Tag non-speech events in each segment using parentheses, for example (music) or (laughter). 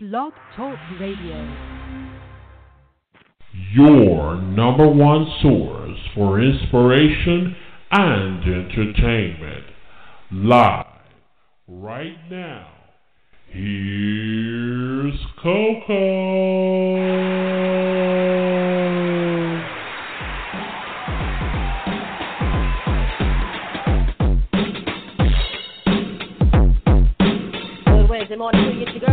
Blog Talk Radio. Your number one source for inspiration and entertainment. Live right now. Here's Coco. Good Wednesday morning it's your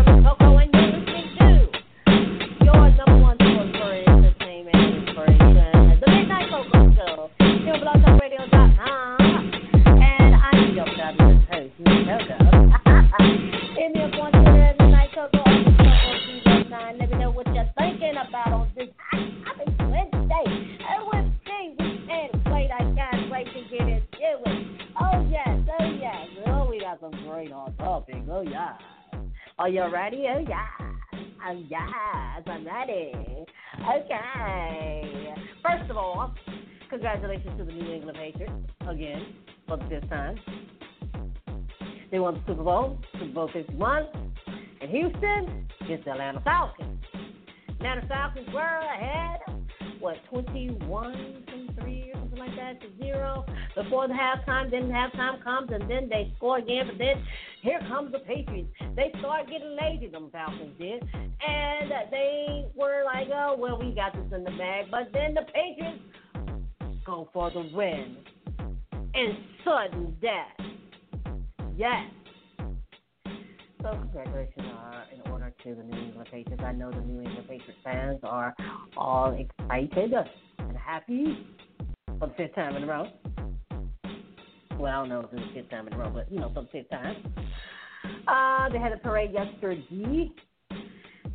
on topics. Oh, yeah. Are you ready? Oh, yeah. Oh, yes, I'm ready. Okay. First of all, congratulations to the New England Patriots again for fifth time. They won the Super Bowl, Super Bowl 51. And Houston gets the Atlanta Falcons. Atlanta Falcons were ahead, what, 21, 23 or something like that to zero before the halftime. Then halftime comes and then they score again. But then here comes the Patriots. They start getting lazy, them Falcons did. And they were like, oh, well, we got this in the bag. But then the Patriots go for the win. And sudden death. Yes. So congratulations are in order to the New England Patriots. I know the New England Patriots fans are all excited and happy for the fifth time in a row. Well, I don't know if it's the fifth time in a row, but you know, for the fifth time. Uh, they had a parade yesterday.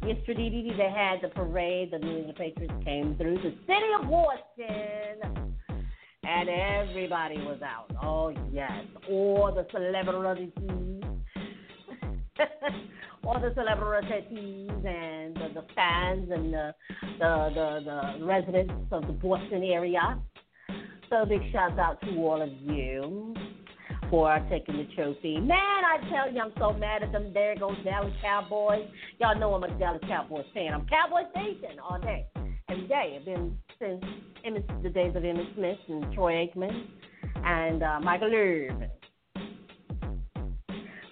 Yesterday, they had the parade. The New England Patriots came through the city of Boston, and everybody was out. Oh yes, all the celebrities, (laughs) all the celebrities, and the, the fans, and the, the the the residents of the Boston area. So big shout out to all of you for taking the trophy. Man, I tell you, I'm so mad at them. There goes Dallas Cowboys. Y'all know I'm a Dallas Cowboys fan. I'm Cowboy Station all day, every day. I've been since the days of Emmitt Smith and Troy Aikman and uh, Michael Irvin.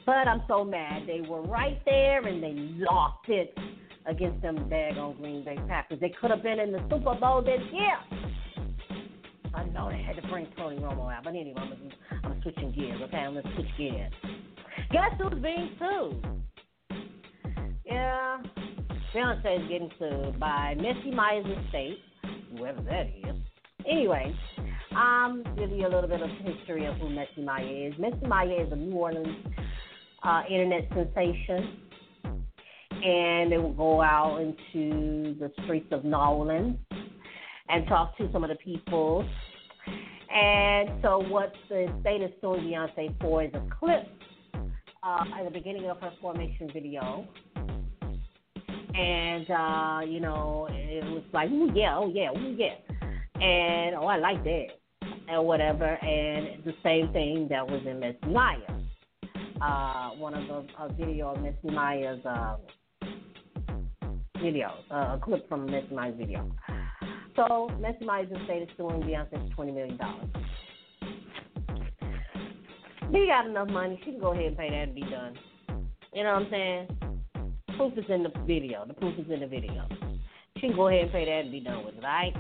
But I'm so mad. They were right there and they lost it against them daggone Green Bay Packers. They could have been in the Super Bowl this year. Tony Romo out, but anyway, I'm, I'm switching gears. Okay, I'm gonna switch gears. Guess who's being sued? Yeah, Beyonce is getting sued by Missy Myers estate, whoever that is. Anyway, um, give you a little bit of history of who Missy Myers is. Missy Myers is a New Orleans uh, internet sensation, and they will go out into the streets of New Orleans and talk to some of the people. And so, what the state is suing Beyonce for is a clip uh, at the beginning of her formation video. And, uh, you know, it was like, ooh, yeah, oh, yeah, ooh, yeah. And, oh, I like that. And whatever. And the same thing that was in Miss Maya. Uh, one of the uh, video of Miss Maya's uh, videos, uh, a clip from Miss Maya's video. So, Messy Myers estate is suing Beyonce for $20 million. She got enough money. She can go ahead and pay that and be done. You know what I'm saying? Proof is in the video. The proof is in the video. She can go ahead and pay that and be done with it, right?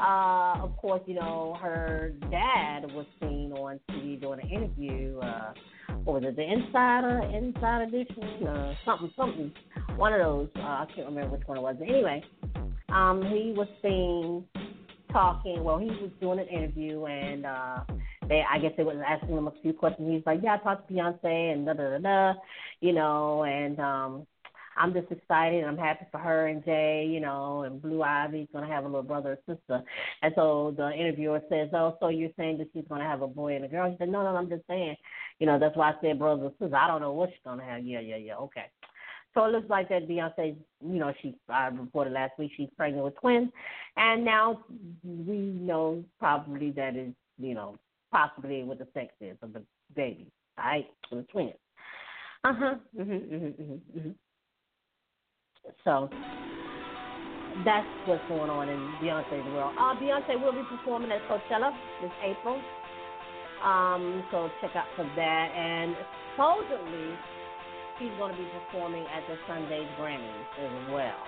Uh, of course, you know, her dad was seen on TV doing an interview. Uh, what was it, the Insider, Inside Edition, uh, something, something. One of those. Uh, I can't remember which one it was. But anyway, um, he was seen talking. Well, he was doing an interview, and uh, they, I guess they was asking him a few questions. He's like, "Yeah, I talked to Beyonce, and da da da da," you know, and um, I'm just excited. and I'm happy for her and Jay, you know, and Blue Ivy's gonna have a little brother or sister. And so the interviewer says, "Oh, so you're saying that she's gonna have a boy and a girl?" He said, "No, no, I'm just saying, you know, that's why I said brother or sister. I don't know what she's gonna have. Yeah, yeah, yeah, okay." So it looks like that Beyonce, you know, she I reported last week she's pregnant with twins, and now we know probably that is, you know, possibly what the sex is of the baby, all right, for the twins. Uh huh. Mhm. Mhm. Mhm. Mhm. So that's what's going on in Beyonce's world. Uh, Beyonce will be performing at Coachella this April. Um, so check out for that. And supposedly she's going to be performing at the Sunday's Grammys as well.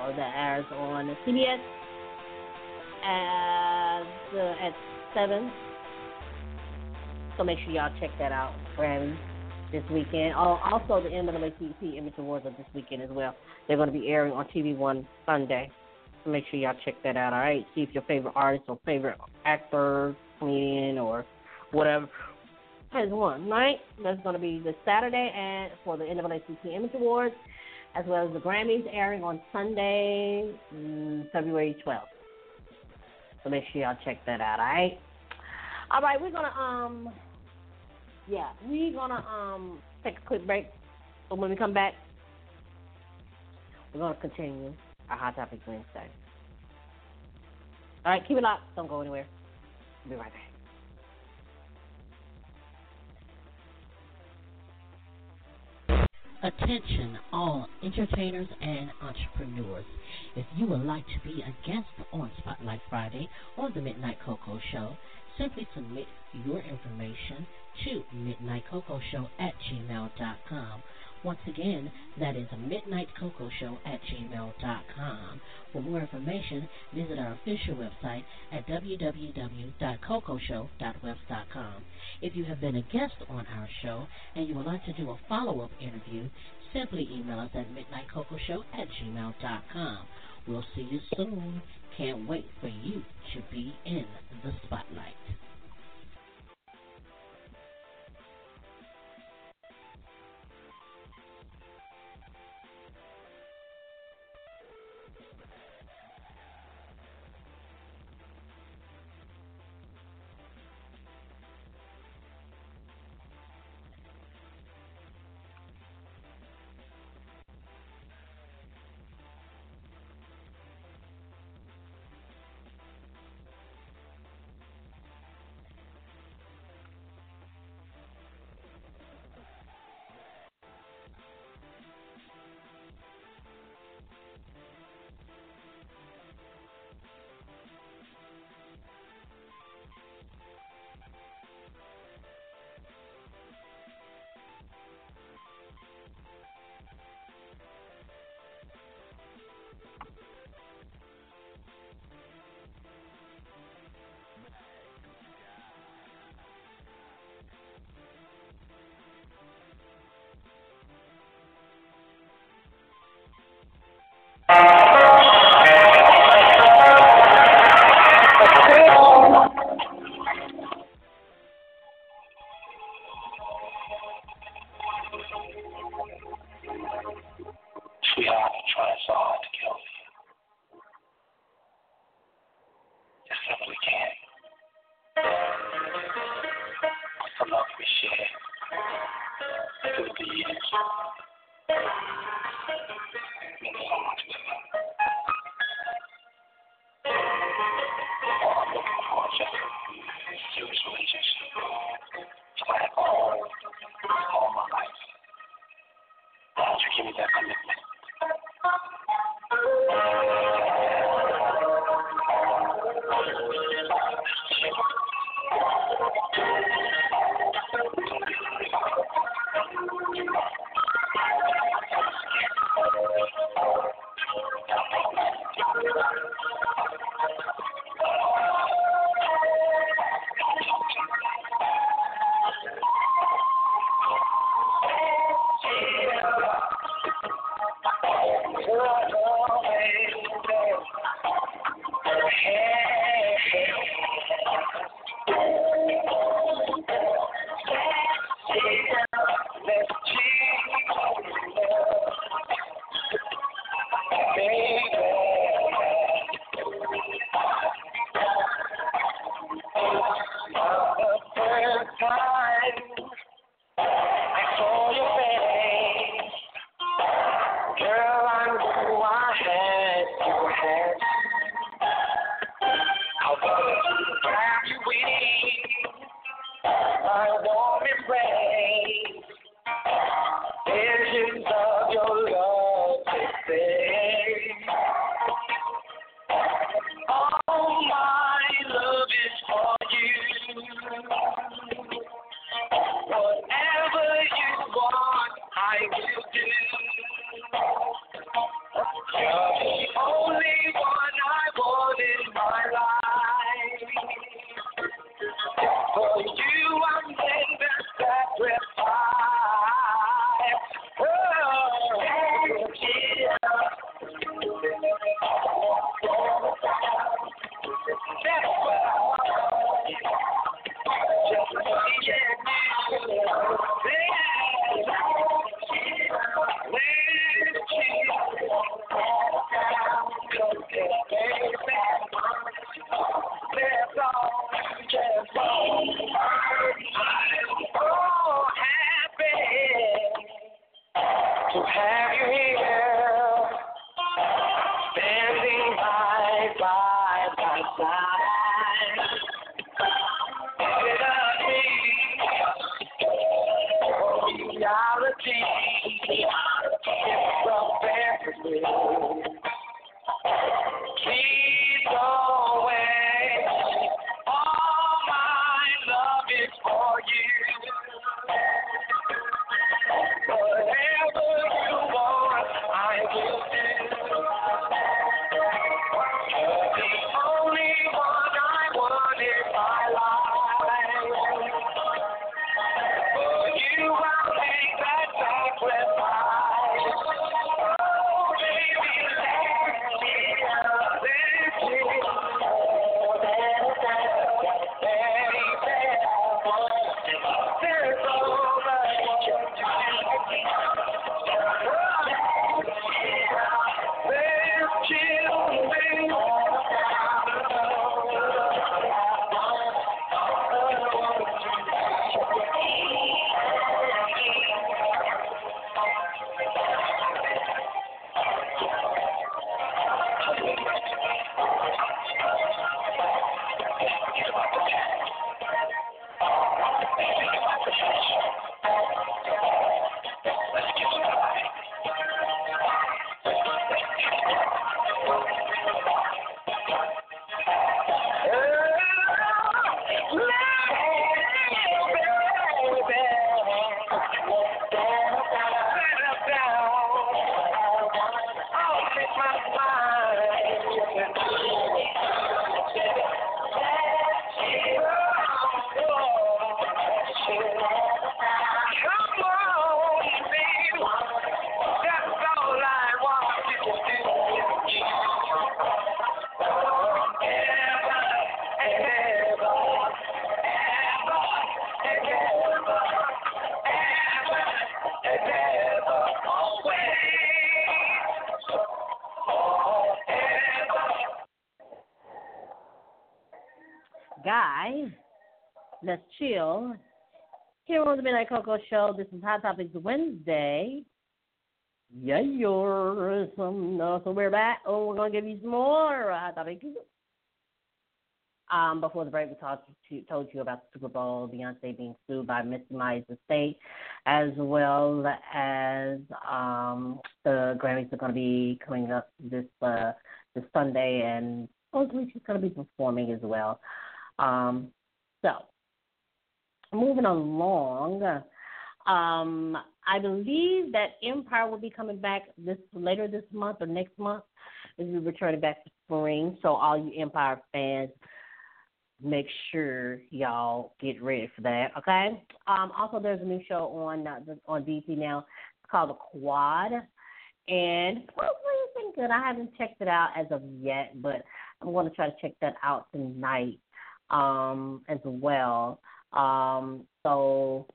Or that airs on CBS at uh, at seven. So make sure y'all check that out, Grammys this weekend. Oh, also, the NAACP Image Awards are this weekend as well. They're going to be airing on TV One Sunday. So make sure y'all check that out. All right, see if your favorite artist or favorite actor, comedian, or whatever has won. Right, that's going to be this Saturday and for the NAACP Image Awards, as well as the Grammys airing on Sunday, mm, February 12th. So make sure y'all check that out. All right. All right, we're gonna um yeah, we're gonna um take a quick break. But when we come back, we're gonna continue our Hot Topic Wednesday. All right, keep it locked. Don't go anywhere. We'll be right back. Attention, all entertainers and entrepreneurs. If you would like to be a guest on Spotlight Friday or the Midnight Coco Show, simply submit your information to midnightcocoshow at gmail.com. Once again, that is midnightcocoshow at gmail.com. For more information, visit our official website at www.cocoshow.webs.com. If you have been a guest on our show and you would like to do a follow-up interview, simply email us at midnightcocoshow at gmail.com. We'll see you soon. Can't wait for you to be in the spotlight. Guys, let's chill. Here on the Midnight Coco Show, this is Hot Topics Wednesday. Yeah, you're some. Uh, so we're back. Oh, we're gonna give you some more Hot Topics. Um, before the break, we talked to, told you about the Super Bowl, Beyonce being sued by Missy Myers Estate, as well as um, the Grammys are going to be coming up this uh, this Sunday, and hopefully she's going to be performing as well. Um, so, moving along, um, I believe that Empire will be coming back this later this month or next month as we returning back to spring. So, all you Empire fans make sure y'all get ready for that. Okay. Um, also, there's a new show on uh, on BET now. It's called The Quad, and hopefully it's been good. I haven't checked it out as of yet, but I'm going to try to check that out tonight um, as well. Um, so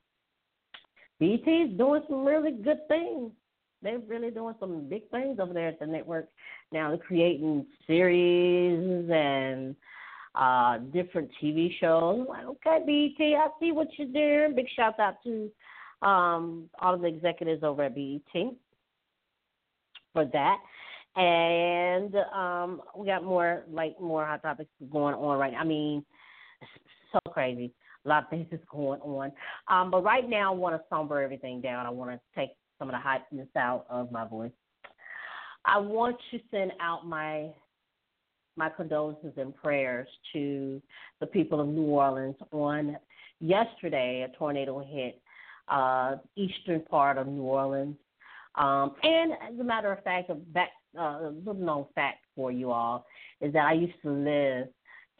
BET's doing some really good things. They're really doing some big things over there at the network. Now they're creating series and uh, different TV shows. Like, okay, BET, I see what you're doing. Big shout out to um, all of the executives over at BET for that. And um, we got more like more hot topics going on right now. I mean, so crazy. A lot of things is going on. Um, but right now, I want to somber everything down. I want to take some of the hotness out of my voice. I want to send out my my condolences and prayers to the people of New Orleans on yesterday. A tornado hit uh, eastern part of New Orleans, um, and as a matter of fact, a, back, uh, a little known fact for you all is that I used to live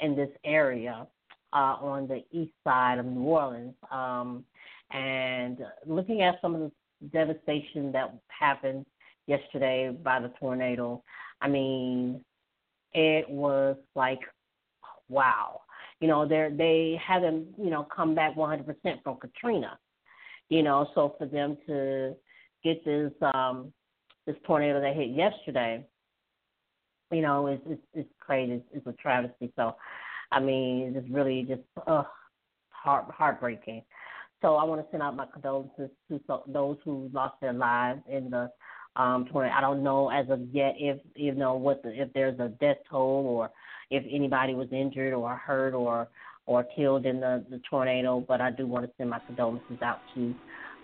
in this area uh, on the east side of New Orleans, um, and looking at some of the devastation that happened yesterday by the tornado. I mean, it was like, wow. You know, they they haven't you know come back 100% from Katrina. You know, so for them to get this um this tornado that hit yesterday, you know, it's it's, it's crazy. It's, it's a travesty. So, I mean, it's really just uh, heart heartbreaking. So I want to send out my condolences to those who lost their lives in the um, tornado. I don't know as of yet if you know what the, if there's a death toll or if anybody was injured or hurt or or killed in the, the tornado. But I do want to send my condolences out to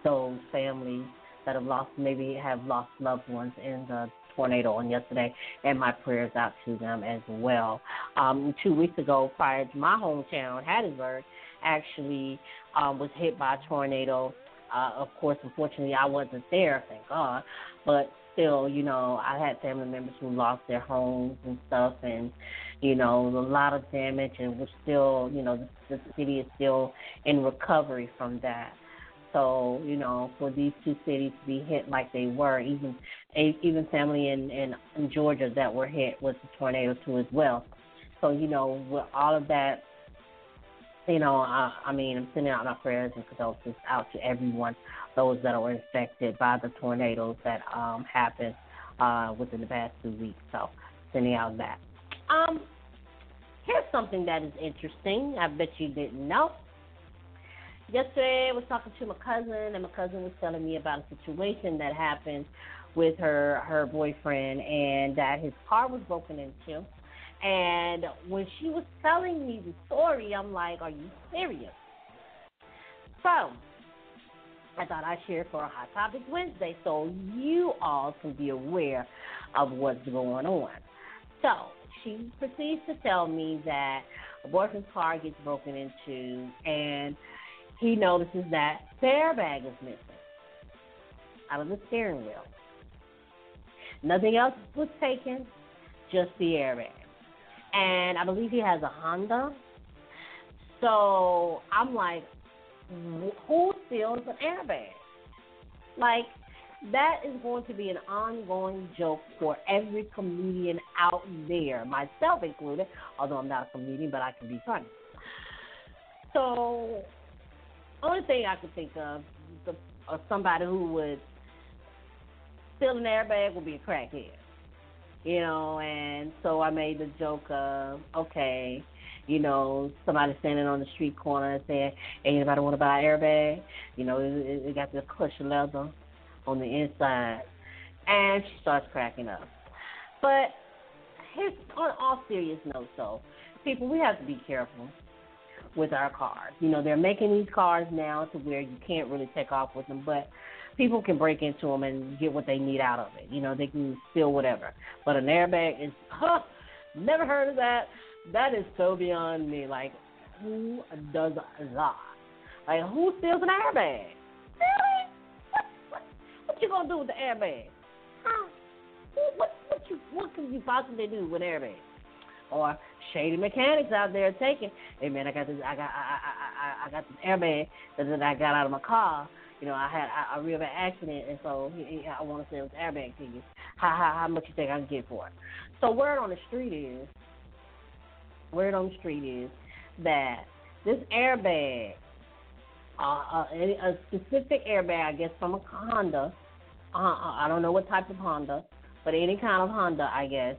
those families that have lost, maybe have lost loved ones in the tornado on yesterday, and my prayers out to them as well. Um, two weeks ago, prior to my hometown, Hattiesburg, actually um, was hit by a tornado. Uh, of course, unfortunately, I wasn't there, thank God. But still, you know, I had family members who lost their homes and stuff, and you know, a lot of damage, and we're still, you know, the, the city is still in recovery from that. So, you know, for these two cities to be hit like they were, even even family in, in in Georgia that were hit with the tornado too as well. So, you know, with all of that, you know, I, I mean, I'm sending out my prayers and condolences out to everyone, those that were infected by the tornadoes that um happened uh within the past two weeks. So, sending out that. Um, here's something that is interesting. I bet you didn't know. Yesterday, I was talking to my cousin, and my cousin was telling me about a situation that happened with her her boyfriend, and that his car was broken into. And when she was telling me the story, I'm like, "Are you serious?" So I thought I'd share for a Hot Topics Wednesday so you all can be aware of what's going on. So she proceeds to tell me that a boyfriend's car gets broken into, and he notices that the airbag is missing out of the steering wheel. Nothing else was taken, just the airbag. And I believe he has a Honda. So I'm like, who steals an airbag? Like, that is going to be an ongoing joke for every comedian out there, myself included, although I'm not a comedian, but I can be funny. So only thing I could think of, the, of somebody who would steal an airbag would be a crackhead. You know, and so I made the joke of, okay, you know, somebody standing on the street corner and saying, hey, anybody want to buy an airbag? You know, it, it got the of leather on the inside. And she starts cracking up. But here's, on all serious notes, though, people, we have to be careful with our cars. You know, they're making these cars now to where you can't really take off with them, but people can break into them and get what they need out of it. You know, they can steal whatever. But an airbag is, (laughs) huh, never heard of that. That is so beyond me. Like, who does that? Like, who steals an airbag? Really? What, what, what you gonna do with the airbag? Huh? What, what, you, what can you possibly do with airbag? or shady mechanics out there taking, hey man, I got this, I got, I, I, I, I got this airbag that I got out of my car. You know, I had a, real bad accident, and so he, he, I want to this airbag to you. How, how, how much you think I can get for it? So word on the street is, word on the street is that this airbag, uh, uh, a specific airbag, I guess from a Honda. Uh, I don't know what type of Honda, but any kind of Honda, I guess,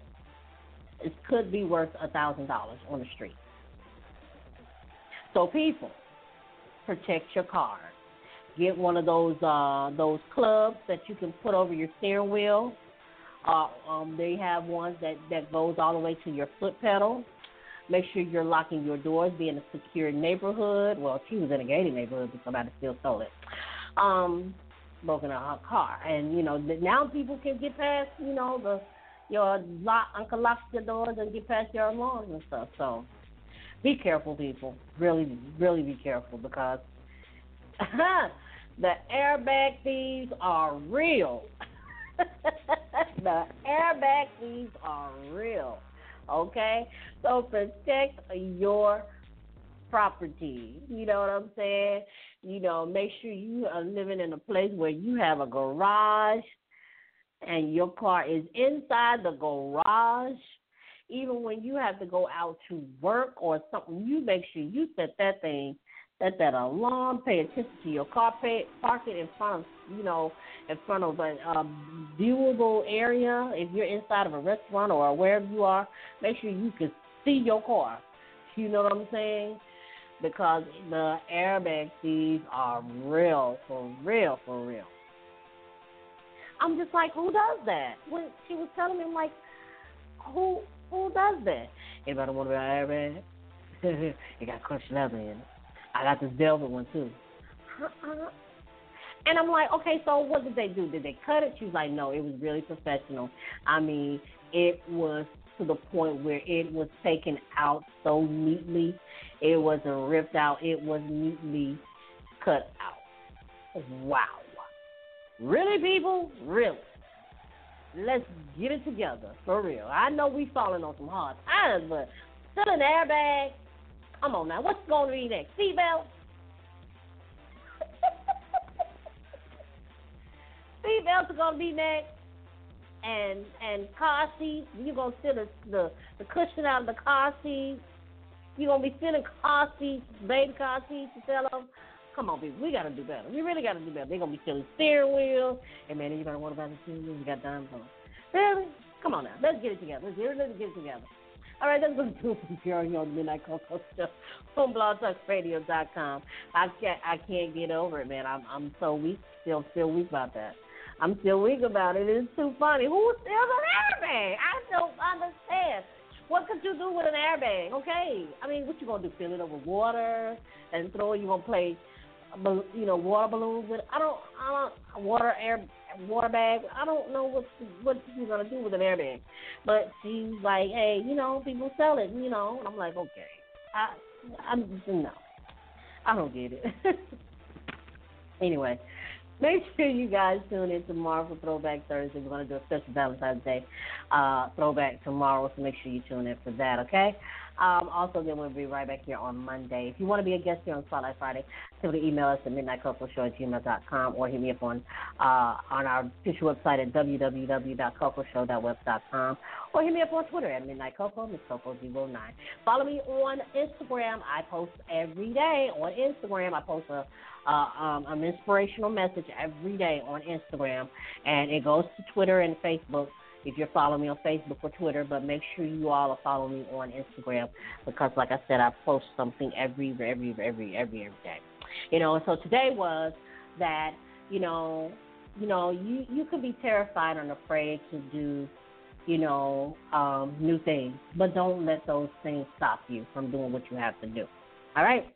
it could be worth a thousand dollars on the street. So people, protect your car. Get one of those uh, those clubs that you can put over your steering wheel. Uh, um, they have ones that that goes all the way to your foot pedal. Make sure you're locking your doors. Be in a secure neighborhood. Well, she was in a gated neighborhood, but somebody still stole it. Um, broken out her car, and you know now people can get past you know the your lock, uncle locks your doors and get past your alarms and stuff. So be careful, people. Really, really be careful because (laughs) the airbag thieves are real. (laughs) the airbag thieves are real. Okay? So protect your property. You know what I'm saying? You know, make sure you are living in a place where you have a garage and your car is inside the garage, even when you have to go out to work or something, you make sure you set that thing, set that alarm, pay attention to your car, pay, park it in front of, you know, in front of a, a viewable area. If you're inside of a restaurant or wherever you are, make sure you can see your car. You know what I'm saying? Because the airbag thieves are real, for real, for real. I'm just like, who does that? When she was telling me, I'm like, who who does that? Anybody want to be an airbag? (laughs) it got crushed leather in it. I got this velvet one too. Uh-uh. And I'm like, okay, so what did they do? Did they cut it? She's like, no, it was really professional. I mean, it was to the point where it was taken out so neatly. It wasn't ripped out. It was neatly cut out. Wow. Really, people? Really? Let's get it together for real. I know we falling on some hard times, but still an airbag. Come on now, what's going to be next? Seatbelt? (laughs) Seatbelts are going to be next, and and car seats. You're going to steal the, the the cushion out of the car seats. You're going to be stealing car seats, baby car seats to sell them. Come on, people. We got to do better. We really got to do better. They're going to be stealing steering wheels. And, man, you going to want about the steering wheel? You got dimes on. Really? Come on now. Let's get it together. Let's get it, let's get it together. All right, that's what (laughs) we're doing here on the Midnight Coco Show on blogtalkradio.com. I can't, I can't get over it, man. I'm, I'm so weak, still, still weak about that. I'm still weak about it. It's too funny. Who steals an airbag? I don't understand. What could you do with an airbag? Okay, I mean, what you gonna do? Fill it up with water and throw it? You gonna play, you know, water balloons with? It? I don't, I don't water air water bag. I don't know what what you're gonna do with an airbag. But she's like, hey, you know, people sell it, you know. And I'm like, okay, I, I'm no, I don't get it. (laughs) anyway, Make sure you guys tune in tomorrow for Throwback Thursday. We're to do a special Valentine's Day uh, throwback tomorrow, so make sure you tune in for that, okay? Um, also, then we'll be right back here on Monday. If you want to be a guest here on Spotlight Friday, simply email us at midnightcocoshow at gmail.com or hit me up on uh, on our official website at www.cocoshow.web.com or hit me up on Twitter at Midnight Coco, Miss Coco09. Follow me on Instagram. I post every day on Instagram. I post a uh, um, an inspirational message every day on Instagram, and it goes to Twitter and Facebook if you're following me on Facebook or Twitter, but make sure you all are following me on Instagram because, like I said, I post something every, every, every, every, every day. You know, so today was that you know, you know, you you could be terrified and afraid to do, you know, um, new things, but don't let those things stop you from doing what you have to do. All right.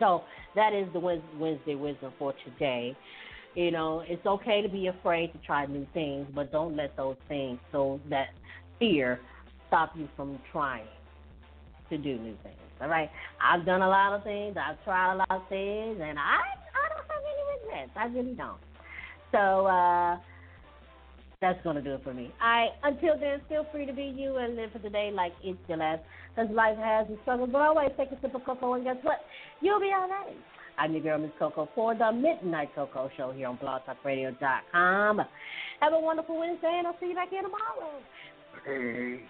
So that is the Wednesday wisdom for today. You know, it's okay to be afraid to try new things, but don't let those things, so that fear, stop you from trying to do new things. All right, I've done a lot of things. I've tried a lot of things, and I I don't have any regrets. I really don't. So uh, that's gonna do it for me. I until then, feel free to be you and live for the day like it's your last. Because life has its struggles, but always take a sip of cocoa, and guess what? You'll be all right. I'm your girl, Miss Coco, for the Midnight Coco Show here on blogtalkradio.com. Have a wonderful Wednesday, and I'll see you back here tomorrow. Peace.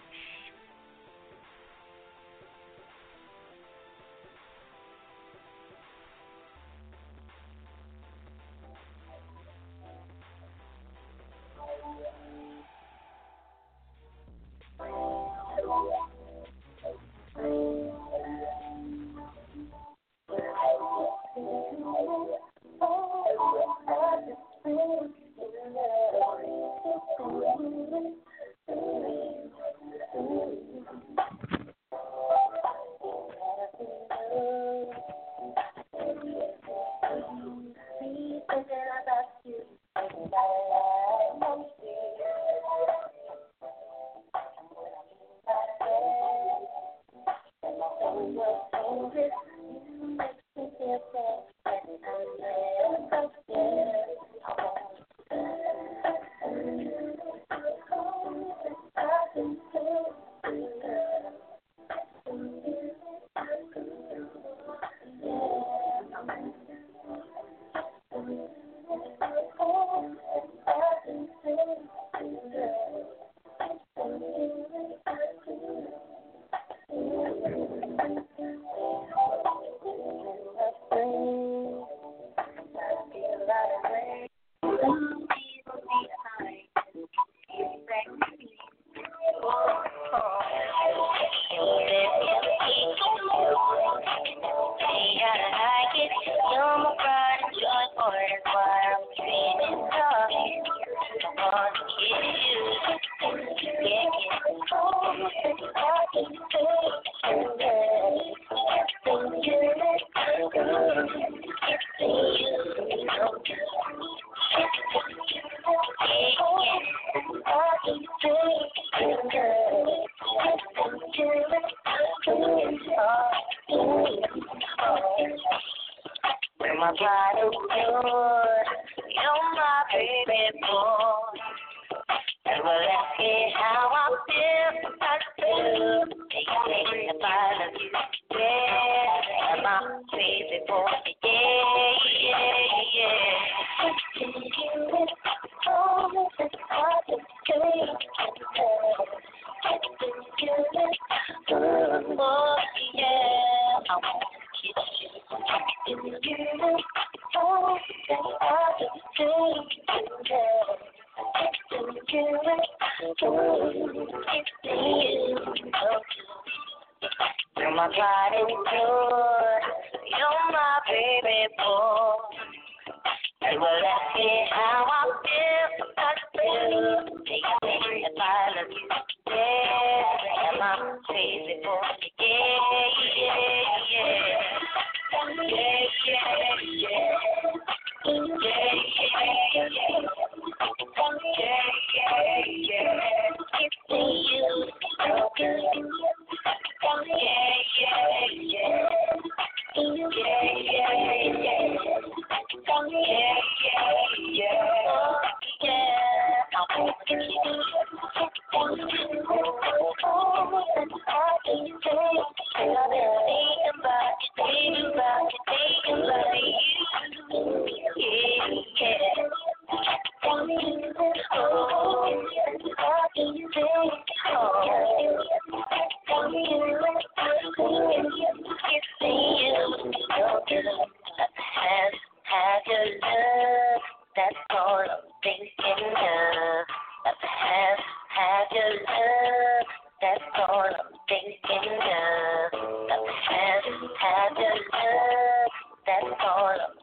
And That's